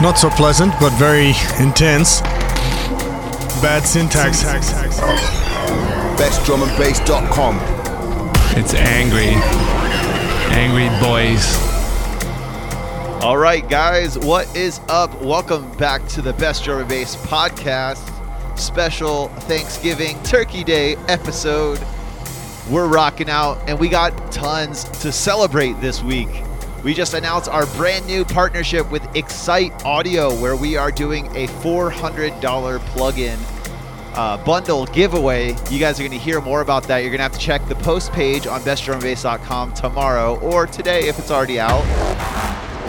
Not so pleasant, but very intense. Bad syntax. BestDrumAndBass.com. It's angry. Angry boys. All right, guys, what is up? Welcome back to the Best Drum and Bass podcast special Thanksgiving Turkey Day episode. We're rocking out, and we got tons to celebrate this week. We just announced our brand new partnership with Excite Audio, where we are doing a $400 plug-in uh, bundle giveaway. You guys are going to hear more about that. You're going to have to check the post page on bestdrumandbass.com tomorrow or today if it's already out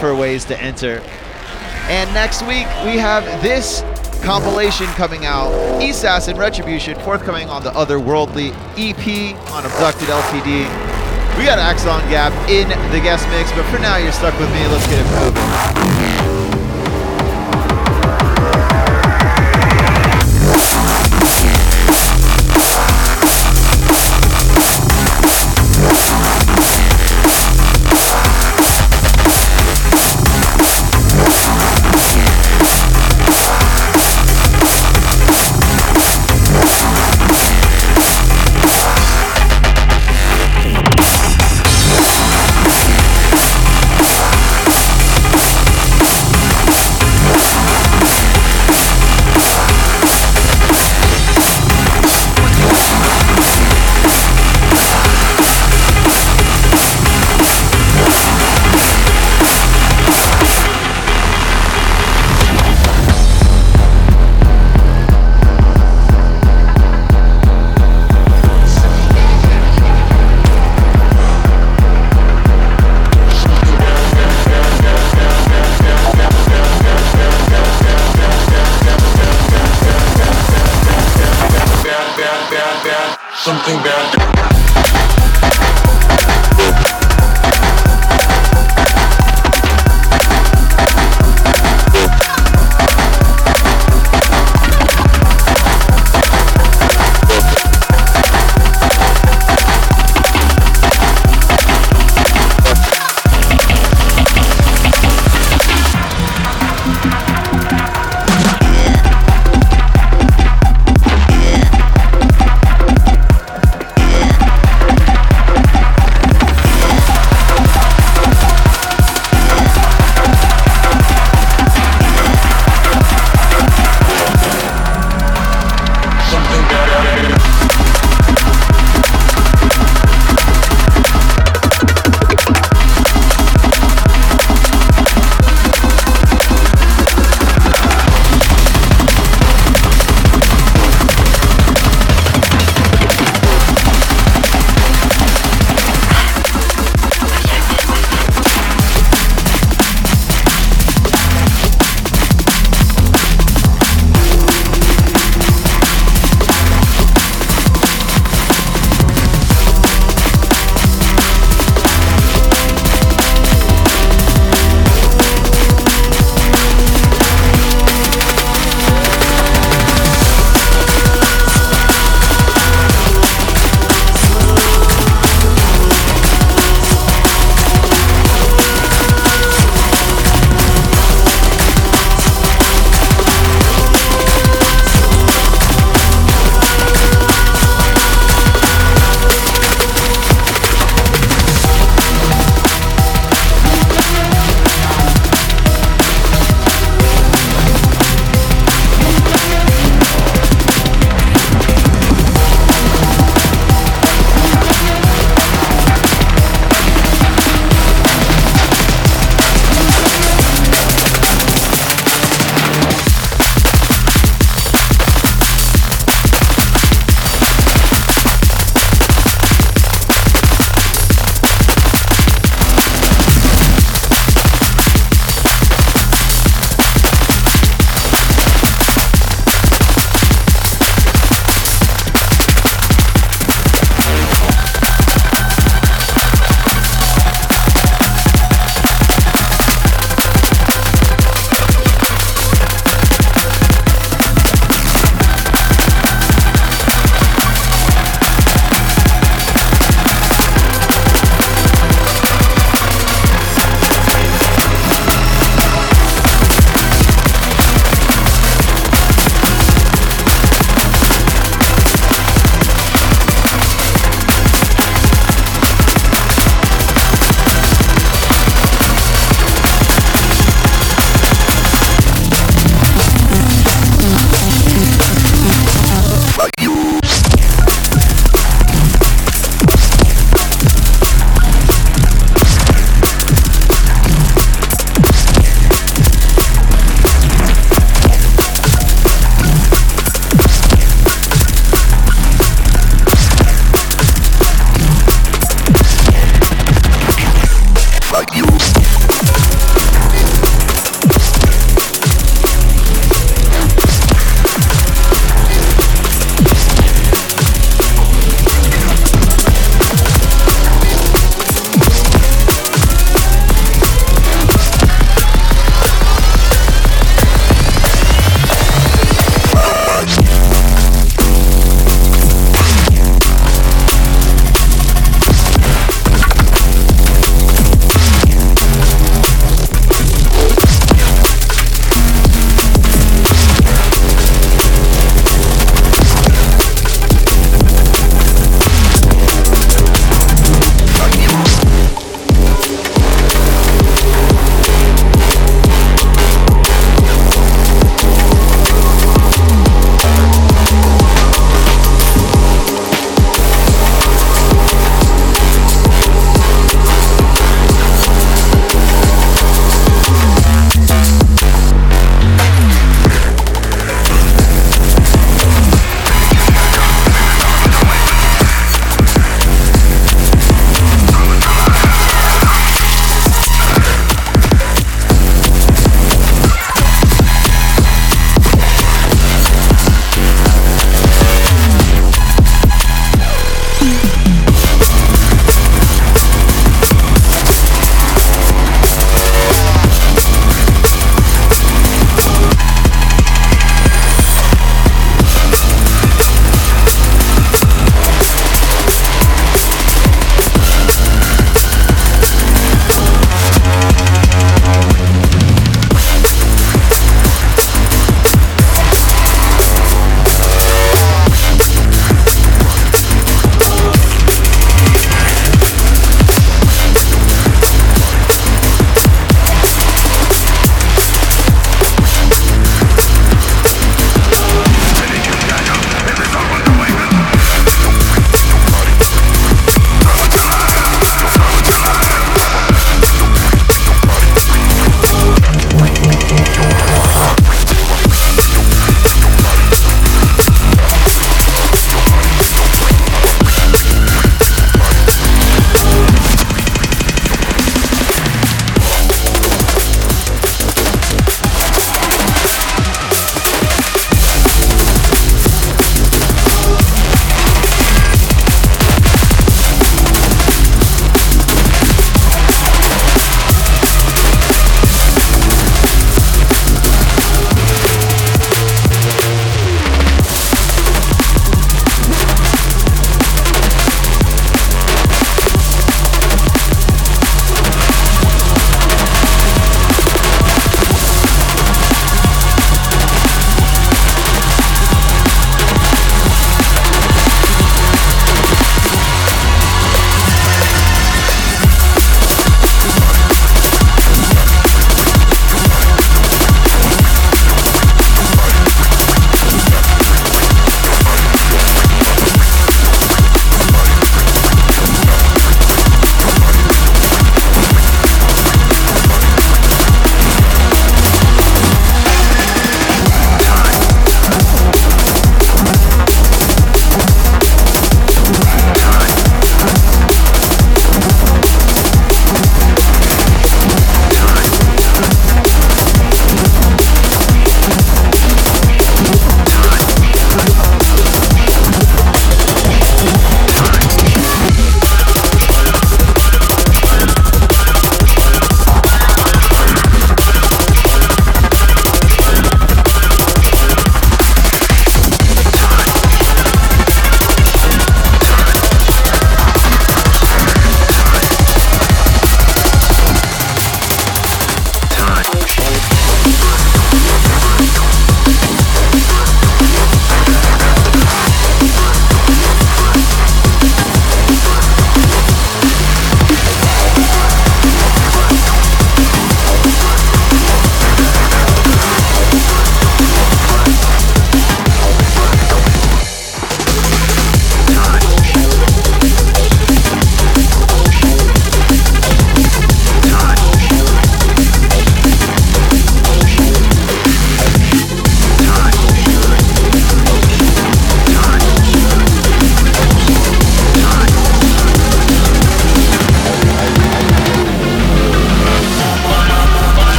for ways to enter. And next week we have this compilation coming out, ESAS and Retribution, forthcoming on the Otherworldly EP on Abducted LTD. We got Axon Gap in the guest mix, but for now you're stuck with me. Let's get it moving.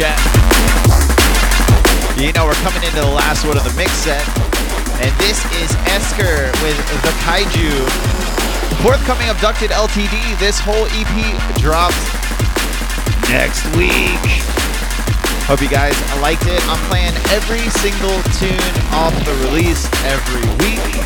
Chat. You know, we're coming into the last one of the mix set. And this is Esker with The Kaiju. Forthcoming Abducted LTD. This whole EP drops next week. Hope you guys liked it. I'm playing every single tune off the release every week.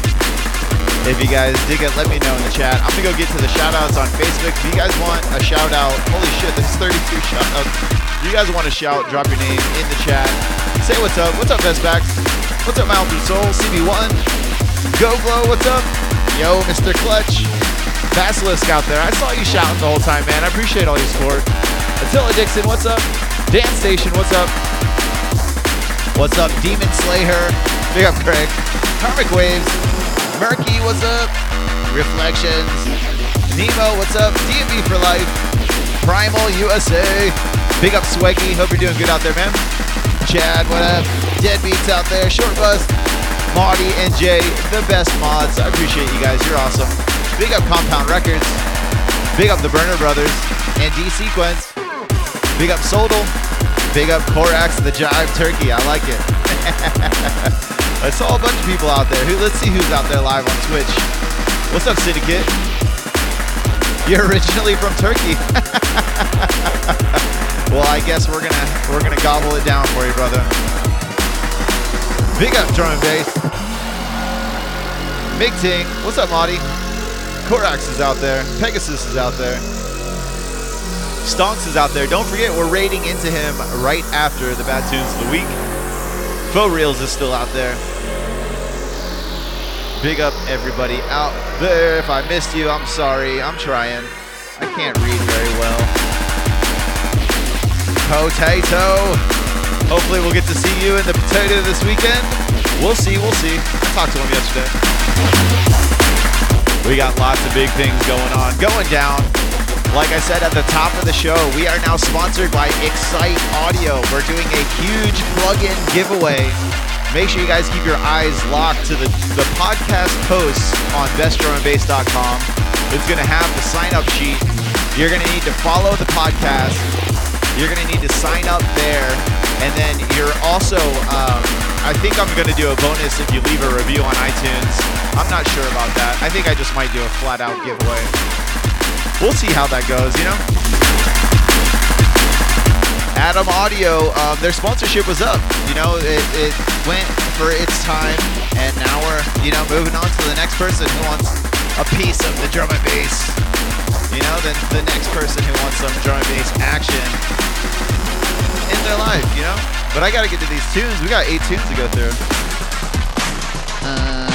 If you guys dig it, let me know in the chat. I'm gonna go get to the shout outs on Facebook. If you guys want a shout out, holy shit, there's 32 shout outs. You guys want to shout, drop your name in the chat. Say what's up. What's up, Vestbacks? What's up, Mountain Soul? CB1. Go Glow, what's up? Yo, Mr. Clutch. Basilisk out there. I saw you shouting the whole time, man. I appreciate all your support. Attila Dixon, what's up? Dance Station, what's up? What's up, Demon Slayer? Big up, Craig. Karmic Waves. Murky, what's up? Reflections. Nemo, what's up? DMV for life. Primal USA. Big up, Swaggy. Hope you're doing good out there, man. Chad, what up? Deadbeats out there. Short Bus. Marty and Jay, the best mods. I appreciate you guys. You're awesome. Big up Compound Records. Big up the Burner Brothers and D Sequence. Big up Sodal. Big up Korax the Jive Turkey. I like it. I saw a bunch of people out there. Let's see who's out there live on Twitch. What's up, Syndicate? You're originally from Turkey. well, I guess we're gonna we're gonna gobble it down for you, brother. Big up drum and bass. Big Ting. What's up, Marty? Korax is out there. Pegasus is out there. Stonks is out there. Don't forget, we're raiding into him right after the Bad Tunes of the Week. Faux Reels is still out there. Big up everybody out there. If I missed you, I'm sorry. I'm trying. I can't read very well. Potato. Hopefully we'll get to see you in the potato this weekend. We'll see, we'll see. I talked to him yesterday. We got lots of big things going on. Going down. Like I said at the top of the show, we are now sponsored by Excite Audio. We're doing a huge plug-in giveaway. Make sure you guys keep your eyes locked to the, the podcast posts on bestdrumandbass.com. It's going to have the sign-up sheet. You're going to need to follow the podcast. You're going to need to sign up there. And then you're also, um, I think I'm going to do a bonus if you leave a review on iTunes. I'm not sure about that. I think I just might do a flat-out giveaway. We'll see how that goes, you know? Adam Audio, um, their sponsorship was up. You know, it, it went for its time, and now we're, you know, moving on to the next person who wants a piece of the drum and bass. You know, then the next person who wants some drum and bass action in their life, you know? But I gotta get to these tunes. We got eight tunes to go through. Uh,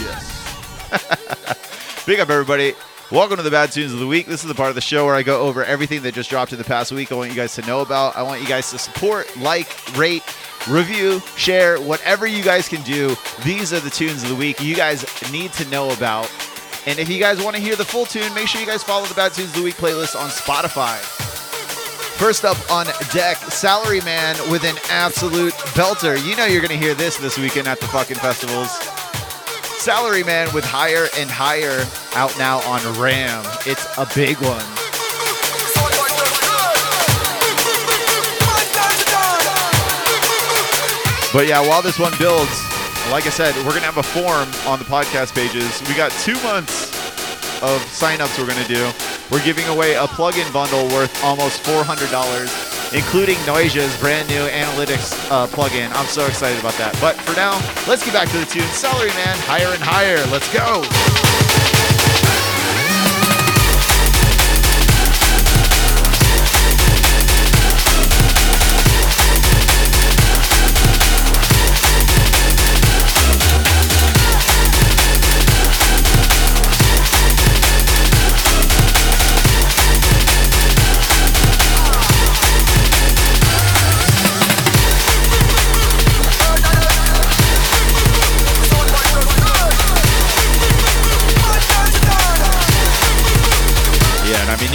yes. Big up, everybody. Welcome to the Bad Tunes of the Week. This is the part of the show where I go over everything that just dropped in the past week. I want you guys to know about. I want you guys to support, like, rate, review, share, whatever you guys can do. These are the tunes of the week you guys need to know about. And if you guys want to hear the full tune, make sure you guys follow the Bad Tunes of the Week playlist on Spotify. First up on deck, Salary Man with an absolute belter. You know you're going to hear this this weekend at the fucking festivals. Salary Man with Higher and Higher out now on RAM. It's a big one. But yeah, while this one builds, like I said, we're gonna have a form on the podcast pages. We got two months of signups we're gonna do. We're giving away a plugin bundle worth almost $400, including Noise's brand new analytics uh, plugin. I'm so excited about that. But for now, let's get back to the tune. Salary Man, higher and higher. Let's go.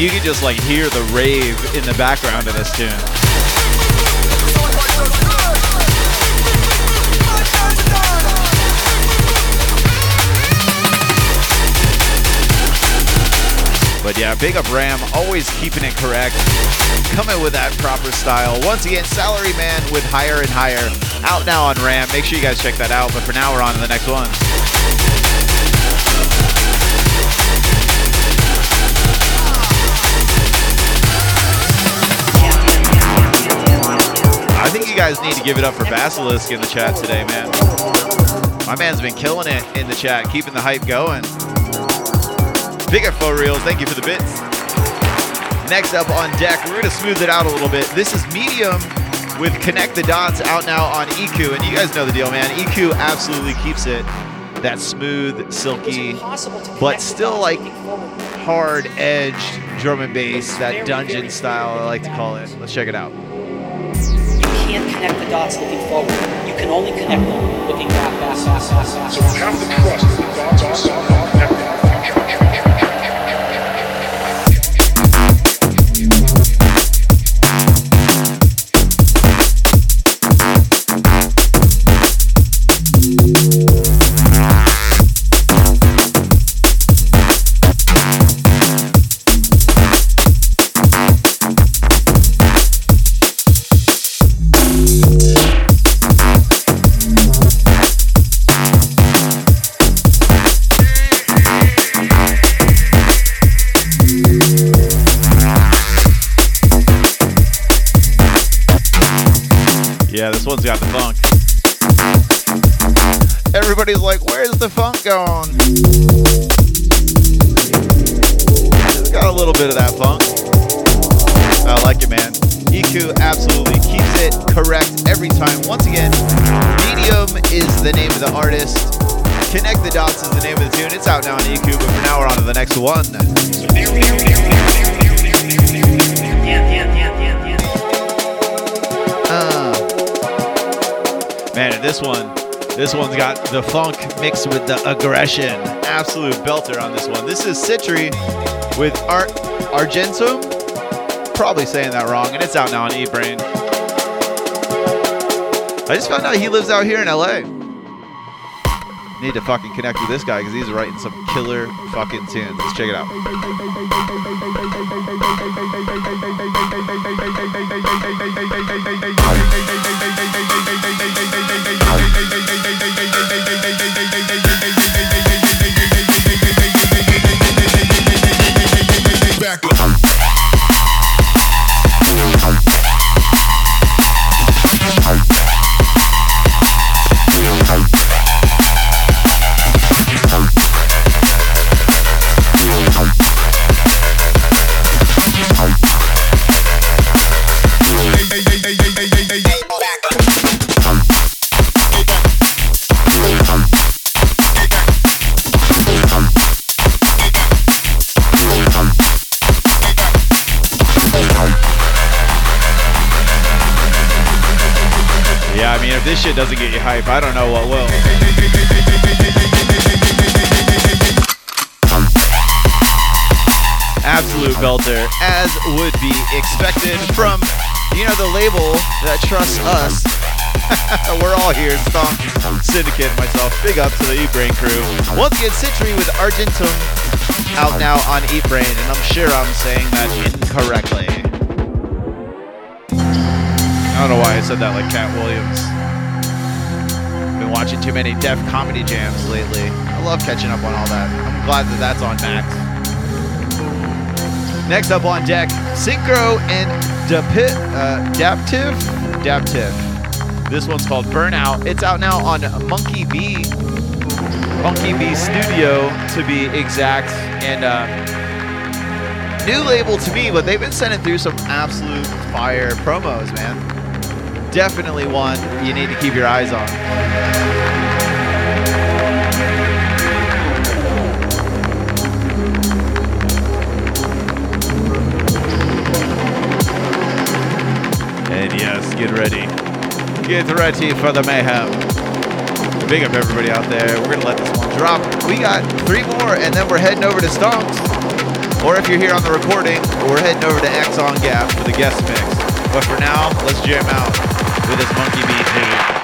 You can just like hear the rave in the background of this tune. But yeah, big up Ram, always keeping it correct, coming with that proper style. Once again, Salary Man with Higher and Higher, out now on Ram. Make sure you guys check that out. But for now, we're on to the next one. Think you guys need to give it up for Basilisk in the chat today, man. My man's been killing it in the chat, keeping the hype going. Big up Faux Reels, thank you for the bits. Next up on deck, we're gonna smooth it out a little bit. This is Medium with Connect the Dots out now on EQ, and you guys know the deal, man. EQ absolutely keeps it that smooth, silky, but still like hard edged drum and bass, that dungeon style, I like to call it. Let's check it out. Can't connect the dots looking forward. You can only connect them looking back, back. So have the trust that the dots are funk going? Got a little bit of that funk. I like it, man. EQ absolutely keeps it correct every time. Once again, Medium is the name of the artist. Connect the Dots is the name of the tune. It's out now on EQ, but for now we're on to the next one. Uh. Man, this one, this one's got the funk mixed with the aggression. Absolute belter on this one. This is Citri with Art Argentum. Probably saying that wrong, and it's out now on Eatbrain. I just found out he lives out here in LA. Need to fucking connect with this guy because he's writing some killer fucking tunes. Let's check it out. Yeah, shit doesn't get you hype, I don't know what will. Absolute belter, as would be expected from, you know, the label that trusts us We're all here. Stomp, Syndicate, myself. Big up to the Eatbrain crew. Once again, Citrus with Argentum out now on Eatbrain, and I'm sure I'm saying that incorrectly. I don't know why I said that like Katt Williams. Been watching too many Def Comedy Jams lately. I love catching up on all that. I'm glad that that's on Max. Next up on deck, Synchro and Dapit, uh, Daptive? Daptive. This one's called Burnout. It's out now on Monkey B. Monkey B Studio, to be exact. And uh, new label to me, but they've been sending through some absolute fire promos, man. Definitely one you need to keep your eyes on. And yes, get ready. Get ready for the mayhem. Big up everybody out there. We're gonna let this one drop. We got three more, and then we're heading over to Stonks. Or if you're here on the recording, we're heading over to Axon Gap for the guest mix. But for now, let's jam out with this Monkey tune.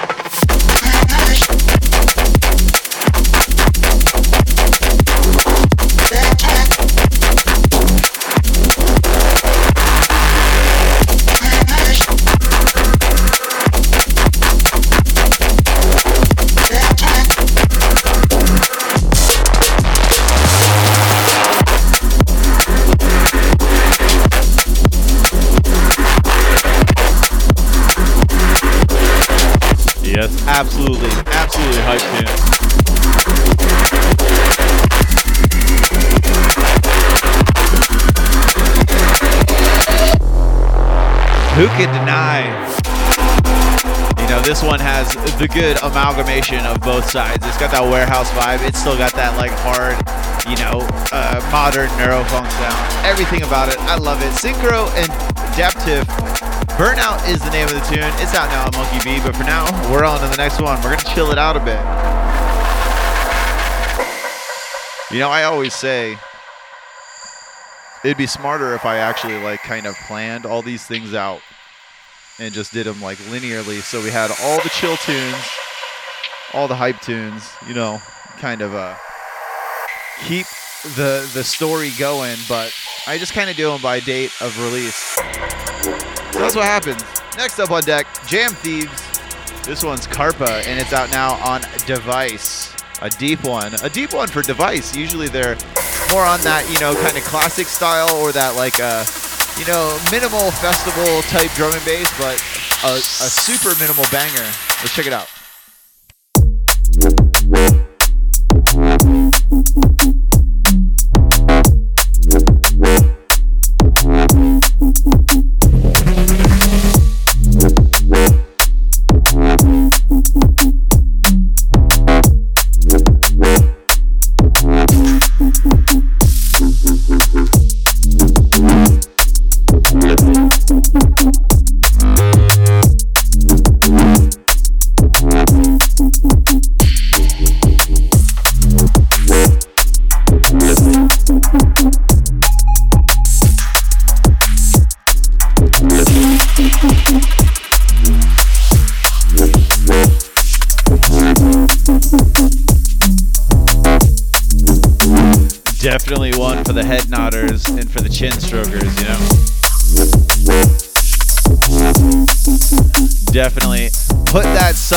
Absolutely, absolutely hype tune. Who can deny? You know, this one has the good amalgamation of both sides. It's got that warehouse vibe. It's still got that like hard, you know, uh, modern neurofunk sound. Everything about it, I love it. Synchro and Daptive. Burnout is the name of the tune. It's out now on Monkey B, but for now, we're on to the next one. We're gonna chill it out a bit. You know, I always say it'd be smarter if I actually like kind of planned all these things out and just did them like linearly so we had all the chill tunes, all the hype tunes, you know, kind of uh keep the the story going, but I just kind of do them by date of release. So that's what happens. Next up on deck, Jam Thieves. This one's Carpa, and it's out now on Device. A deep one. A deep one for Device. Usually they're more on that, you know, kind of classic style or that like uh you know, minimal festival type drum and bass, but a, a super minimal banger. Let's check it out.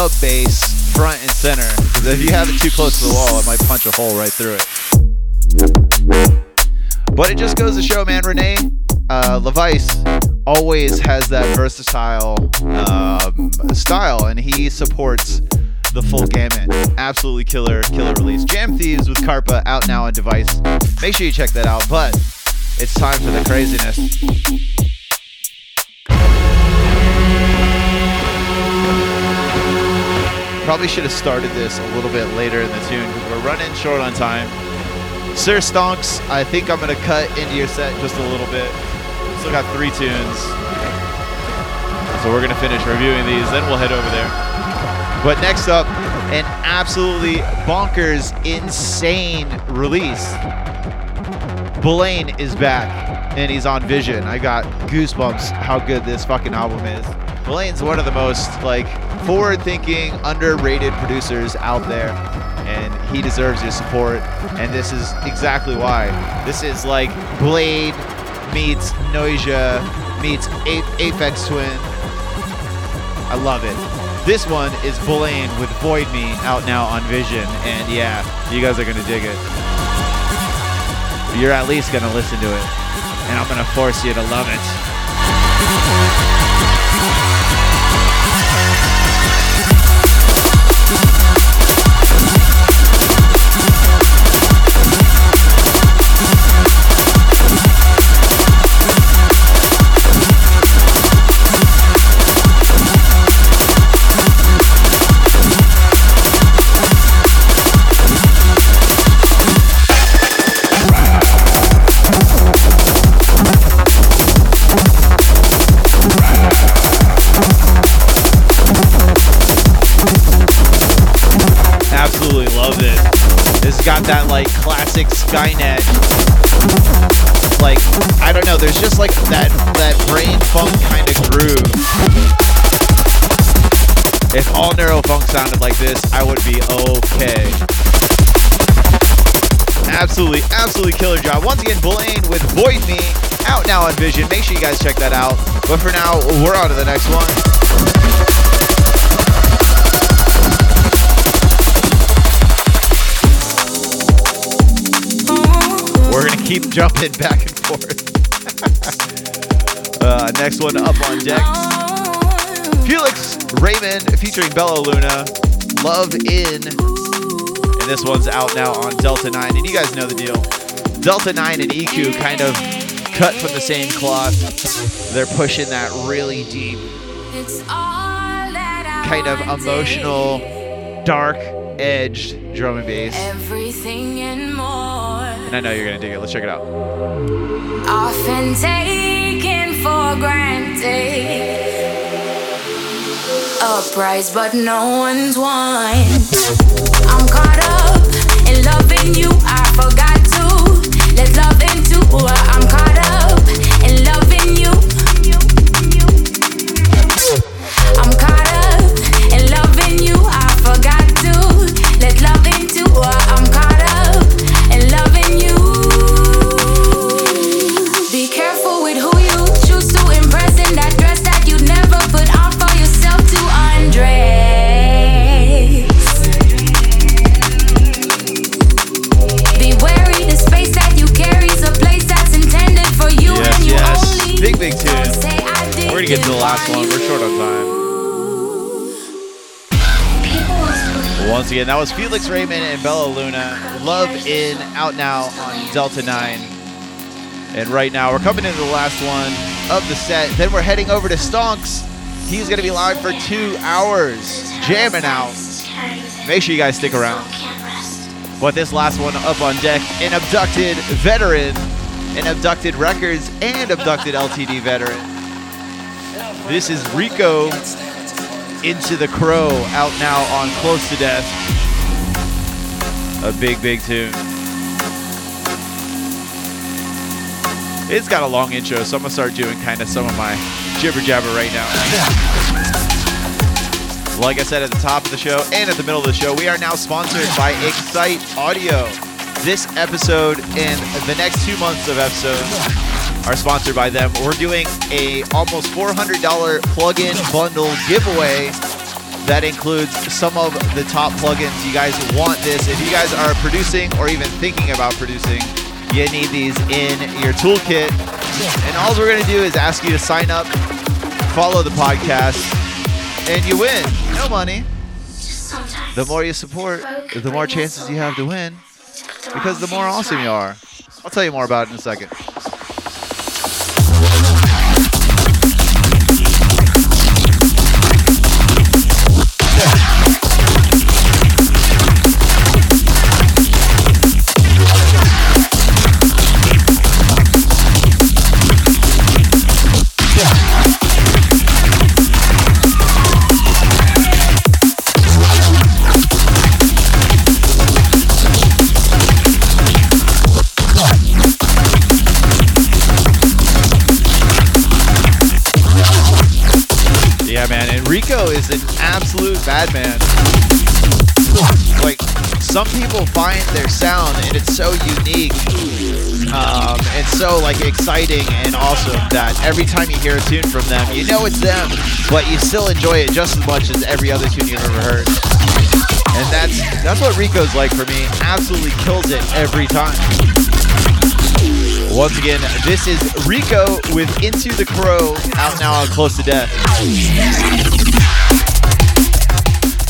Sub bass front and center. Because if you have it too close to the wall, it might punch a hole right through it. But it just goes to show, man, Rene uh, LaVice always has that versatile um, style, and he supports the full gamut. Absolutely killer, killer release. Jam Thieves with Carpa out now on device. Make sure you check that out. But it's time for the craziness. Probably should have started this a little bit later in the tune because we're running short on time. Sir Stonks, I think I'm gonna cut into your set just a little bit. Still got three tunes. So we're gonna finish reviewing these, then we'll head over there. But next up, an absolutely bonkers, insane release. Blaine is back and he's on Vision. I got goosebumps how good this fucking album is. Blaine's one of the most like forward-thinking, underrated producers out there, and he deserves your support. And this is exactly why. This is like Blade meets Noisia meets A- Aphex Twin. I love it. This one is Blaine with Void Me out now on Vision, and yeah, you guys are gonna dig it. You're at least gonna listen to it, and I'm gonna force you to love it. Got that like classic Skynet. Like I don't know. There's just like that that brain funk kind of groove. If all neurofunk sounded like this, I would be okay. Absolutely, absolutely killer job. Once again, Blaine with Void Me out now on Vision. Make sure you guys check that out. But for now, we're on to the next one. Keep jumping back and forth. uh, next one up on deck. Felix Raymond featuring Bella Luna. Love in. And this one's out now on Delta 9. And you guys know the deal. Delta 9 and EQ kind of cut from the same cloth. They're pushing that really deep, kind of emotional, dark edged drum and bass. Everything and more. And I know you're gonna dig it. Let's check it out. Often taken for granted. A prize, but no one's won. I'm caught up in loving you. I forgot to let love into. Caught get to the last one. We're short on time. Once again, that was Felix Raymond and Bella Luna. Love in out now on Delta 9. And right now, we're coming into the last one of the set. Then we're heading over to Stonks. He's going to be live for two hours, jamming out. Make sure you guys stick around. But this last one up on deck, an abducted veteran, an abducted records and abducted LTD veteran. This is Rico into the Crow out now on Close to Death. A big, big tune. It's got a long intro, so I'm gonna start doing kind of some of my jibber jabber right now. Like I said at the top of the show and at the middle of the show, we are now sponsored by Excite Audio. This episode and the next two months of episodes are sponsored by them. We're doing a almost $400 plug-in bundle giveaway that includes some of the top plugins. You guys want this. If you guys are producing or even thinking about producing, you need these in your toolkit. And all we're going to do is ask you to sign up, follow the podcast, and you win. No money. The more you support, the more chances you have to win because the more awesome you are. I'll tell you more about it in a second. Is an absolute bad man. Like some people find their sound and it's so unique um, and so like exciting and awesome that every time you hear a tune from them, you know it's them, but you still enjoy it just as much as every other tune you've ever heard. And that's that's what Rico's like for me. Absolutely kills it every time. Once again, this is Rico with Into the Crow, out now on Close to Death.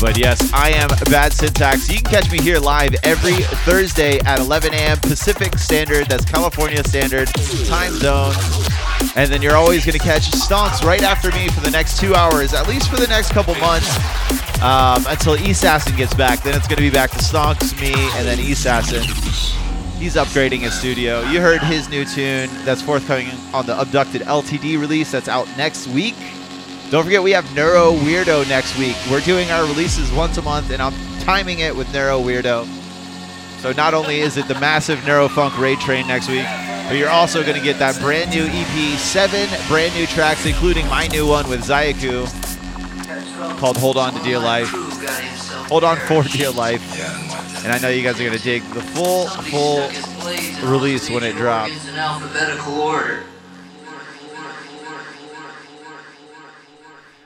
But yes, I am Bad Syntax. You can catch me here live every Thursday at 11 a.m. Pacific Standard. That's California Standard time zone. And then you're always going to catch Stonks right after me for the next two hours, at least for the next couple months, um, until Assassin gets back. Then it's going to be back to Stonks, me, and then East Assassin. He's upgrading his studio. You heard his new tune that's forthcoming on the Abducted LTD release that's out next week. Don't forget, we have Neuro Weirdo next week. We're doing our releases once a month, and I'm timing it with Neuro Weirdo. So not only is it the massive Neurofunk Raid Train next week, but you're also going to get that brand new EP, seven brand new tracks, including my new one with Zayaku called Hold On to Dear Life. Hold On for Dear Life. And I know you guys are going to dig the full, full release when it drops.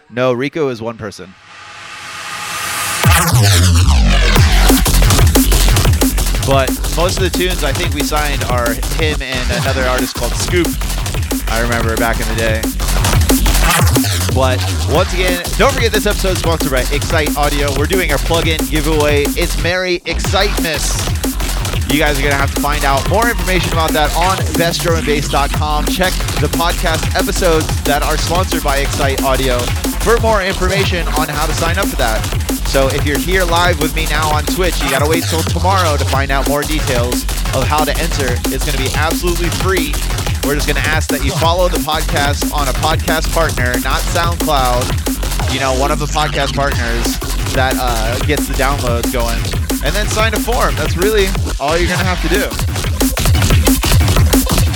No, Rico is one person. But most of the tunes I think we signed are him and another artist called Scoop. I remember back in the day. But once again, don't forget this episode is sponsored by Excite Audio. We're doing our plug-in giveaway. It's Merry Excitemas. You guys are going to have to find out more information about that on bestdrumandbass.com. Check the podcast episodes that are sponsored by Excite Audio for more information on how to sign up for that. So if you're here live with me now on Twitch, you got to wait till tomorrow to find out more details of how to enter. It's going to be absolutely free. We're just going to ask that you follow the podcast on a podcast partner, not SoundCloud. You know, one of the podcast partners that uh, gets the downloads going, and then sign a form. That's really all you're going to have to do.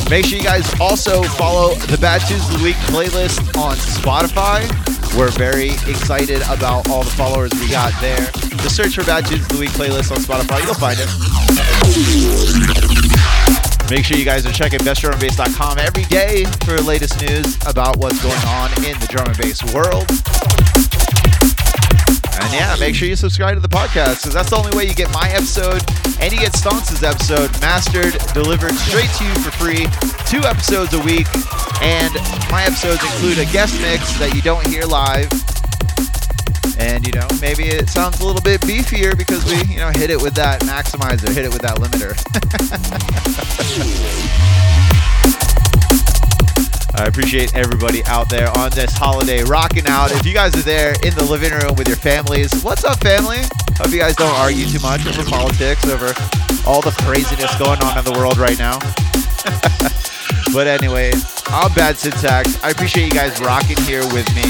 Make sure you guys also follow the Bad the Week playlist on Spotify. We're very excited about all the followers we got there. Just search for Bad Tunes of the Week playlist on Spotify. You'll find it. Make sure you guys are checking bestdrumandbass.com every day for the latest news about what's going on in the drum and bass world. And yeah, make sure you subscribe to the podcast because that's the only way you get my episode and you get Stonks' episode mastered, delivered straight to you for free. Two episodes a week. And my episodes include a guest mix that you don't hear live. And you know, maybe it sounds a little bit beefier because we, you know, hit it with that maximizer, hit it with that limiter. I appreciate everybody out there on this holiday rocking out. If you guys are there in the living room with your families, what's up, family? Hope you guys don't argue too much over politics, over all the craziness going on in the world right now. but anyway, I'm Bad Syntax. I appreciate you guys rocking here with me.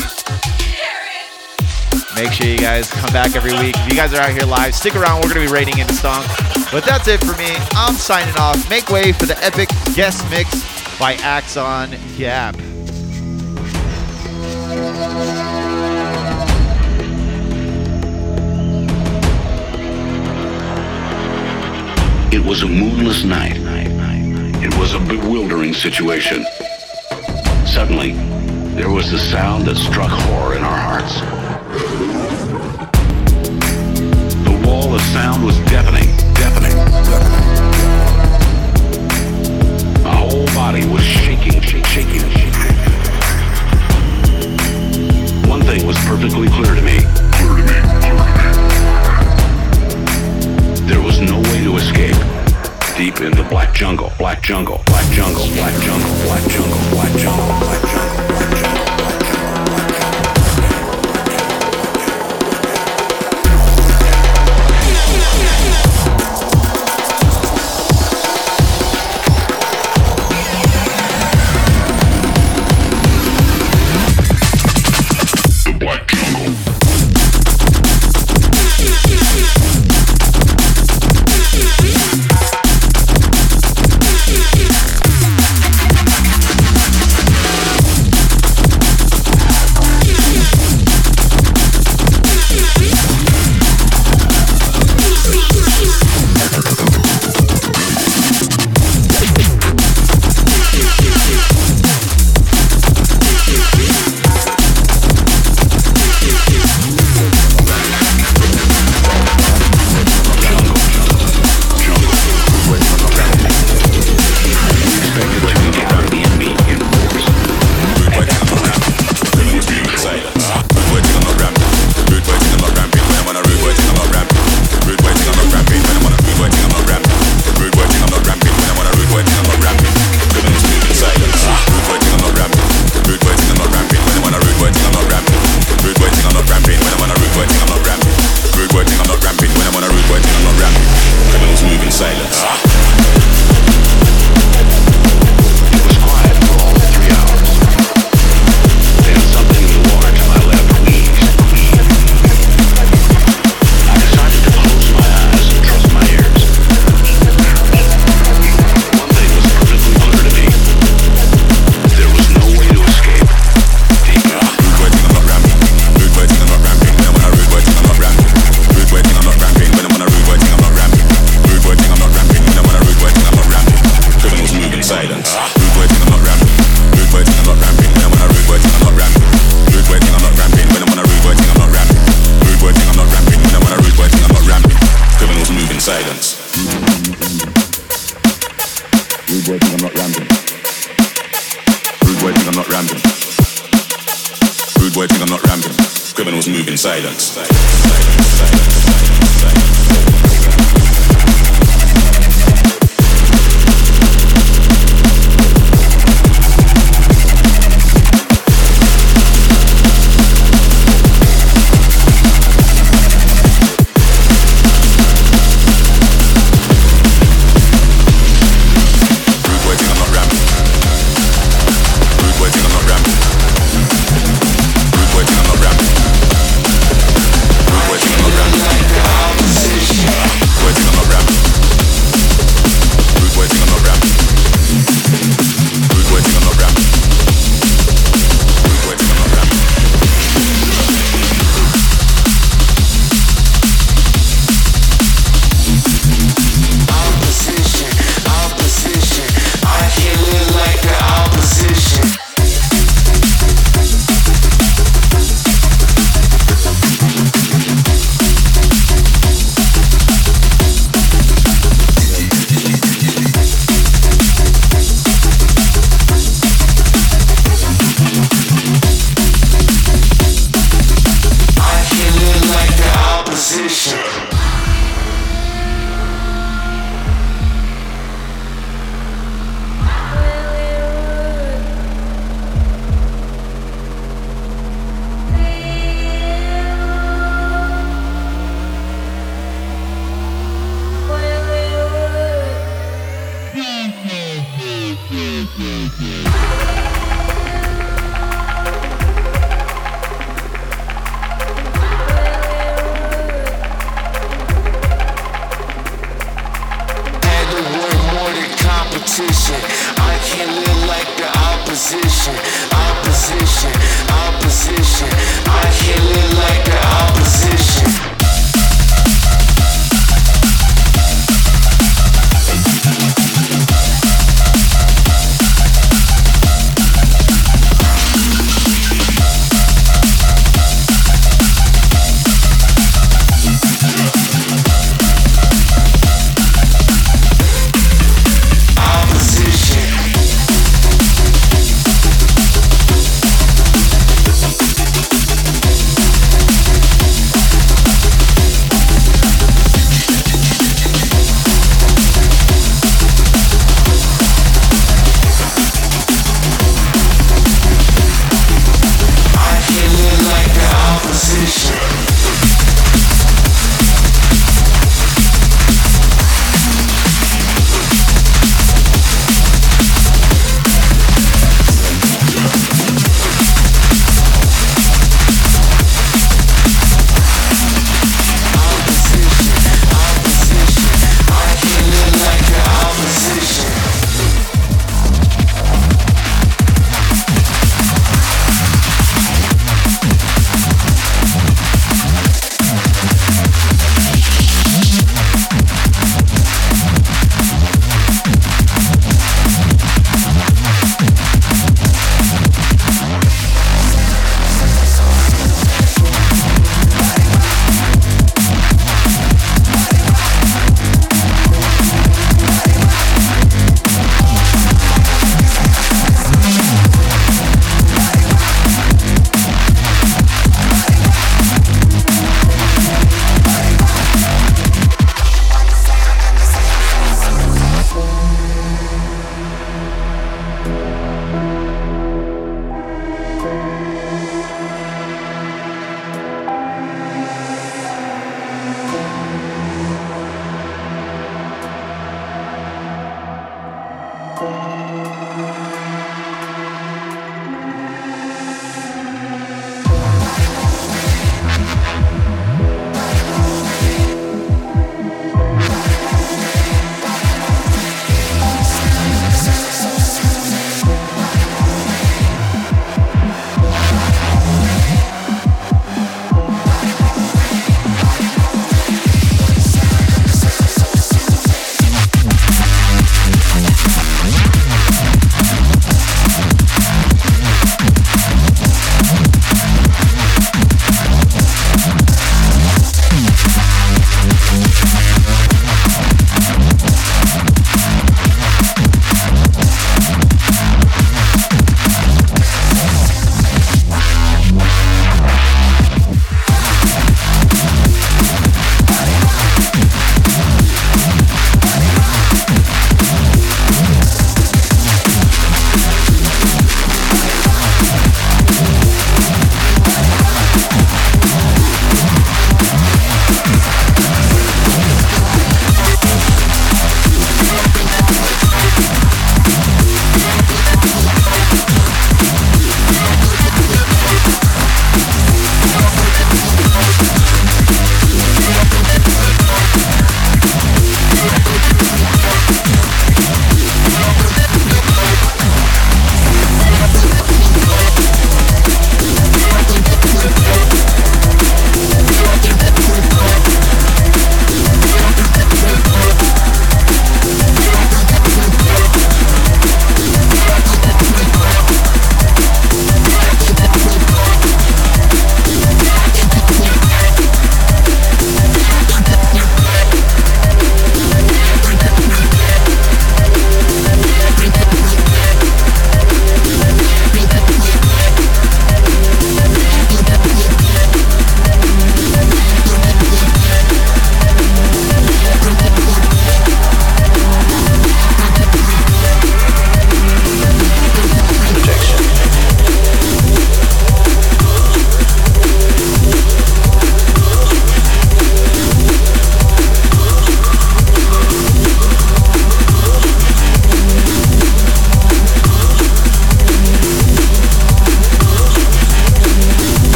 Make sure you guys come back every week. If you guys are out here live, stick around. We're going to be raiding into Stonk. But that's it for me. I'm signing off. Make way for the epic guest mix by Axon Gap. It was a moonless night. It was a bewildering situation. Suddenly, there was a sound that struck horror in our hearts. The wall of sound was deafening, deafening, body was shaking, shaking, shaking. One thing was perfectly clear to me. Clear to me. There was no way to escape. Deep in the black jungle, black jungle, black jungle, black jungle, black jungle, black jungle, black jungle, black jungle.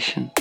Welcome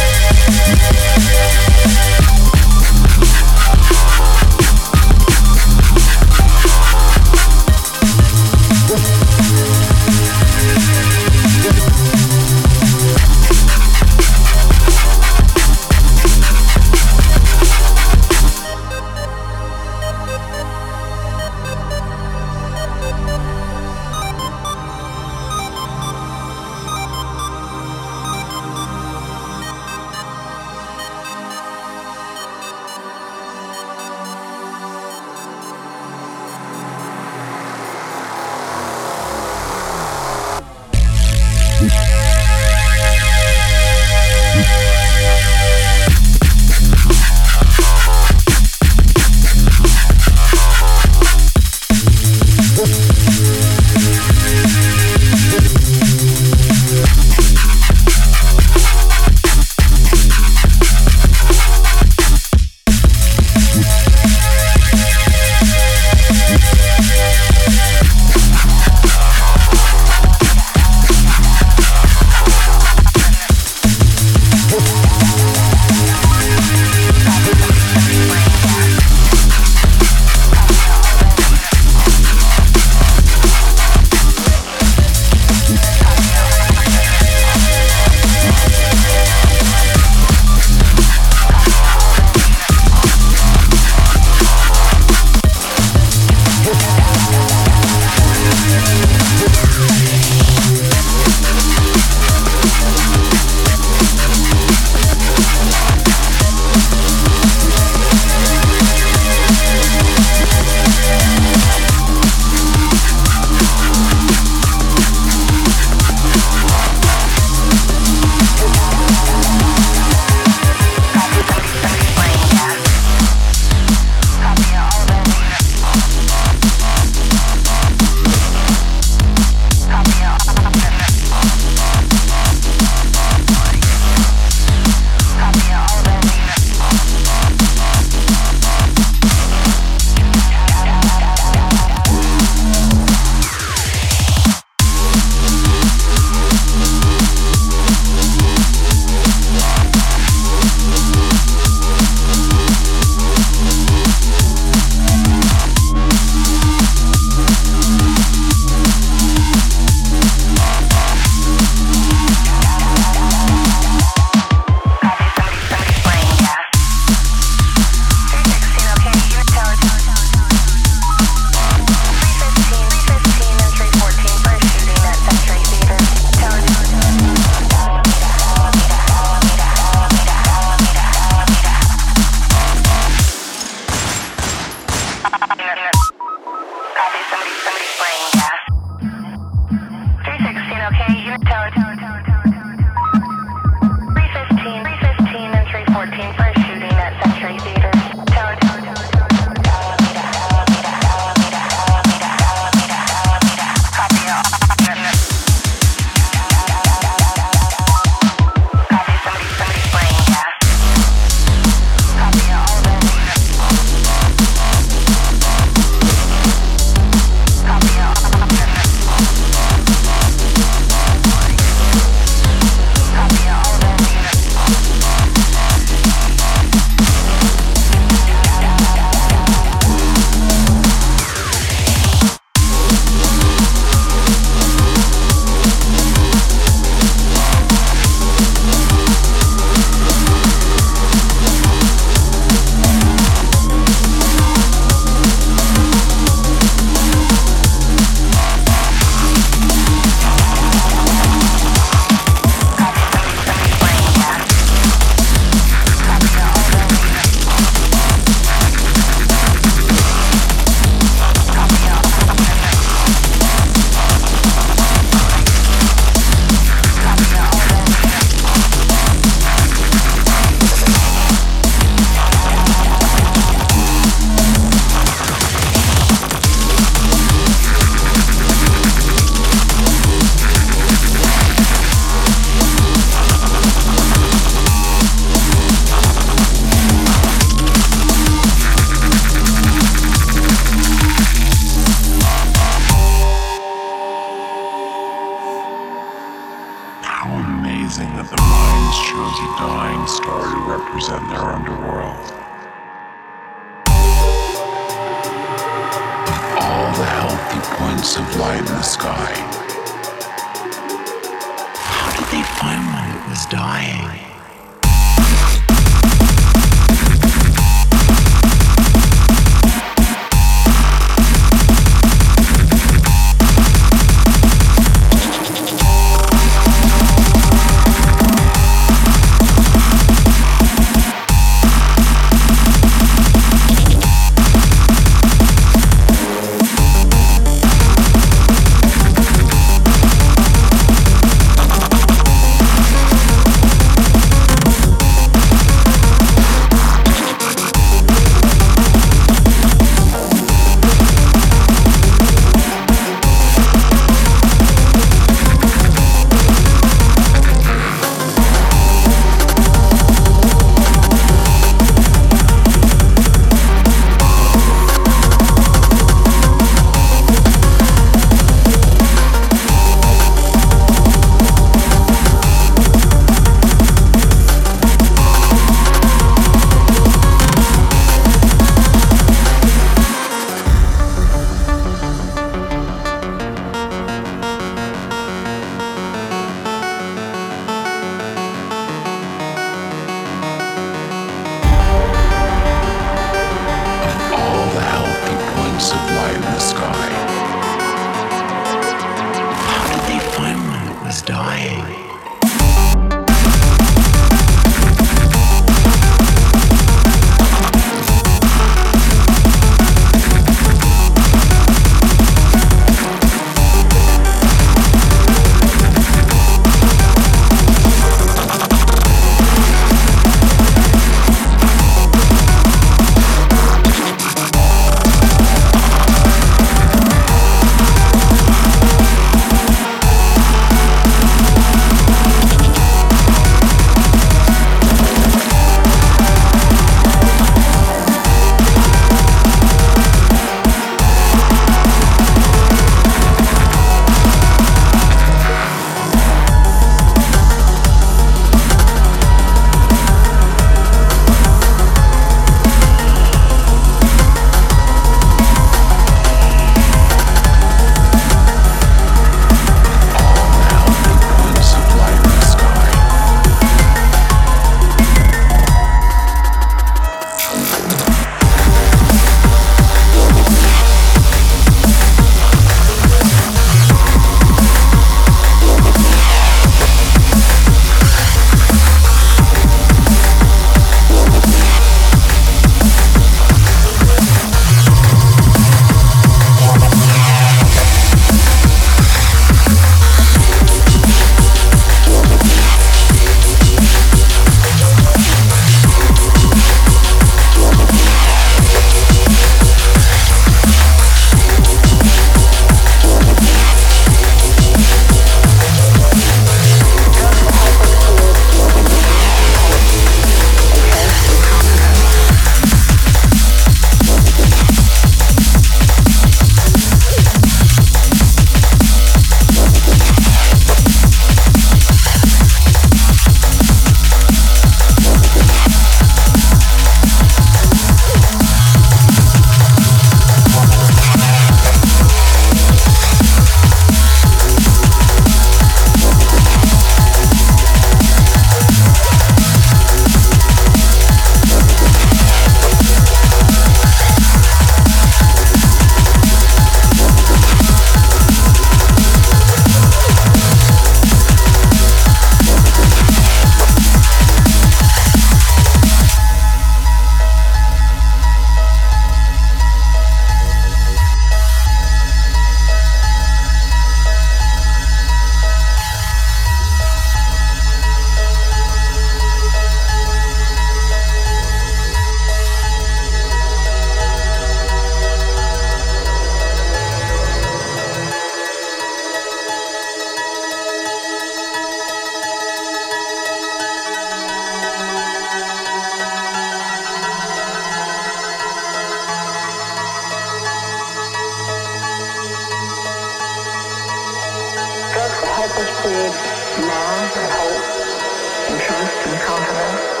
help us create love and hope and trust and confidence.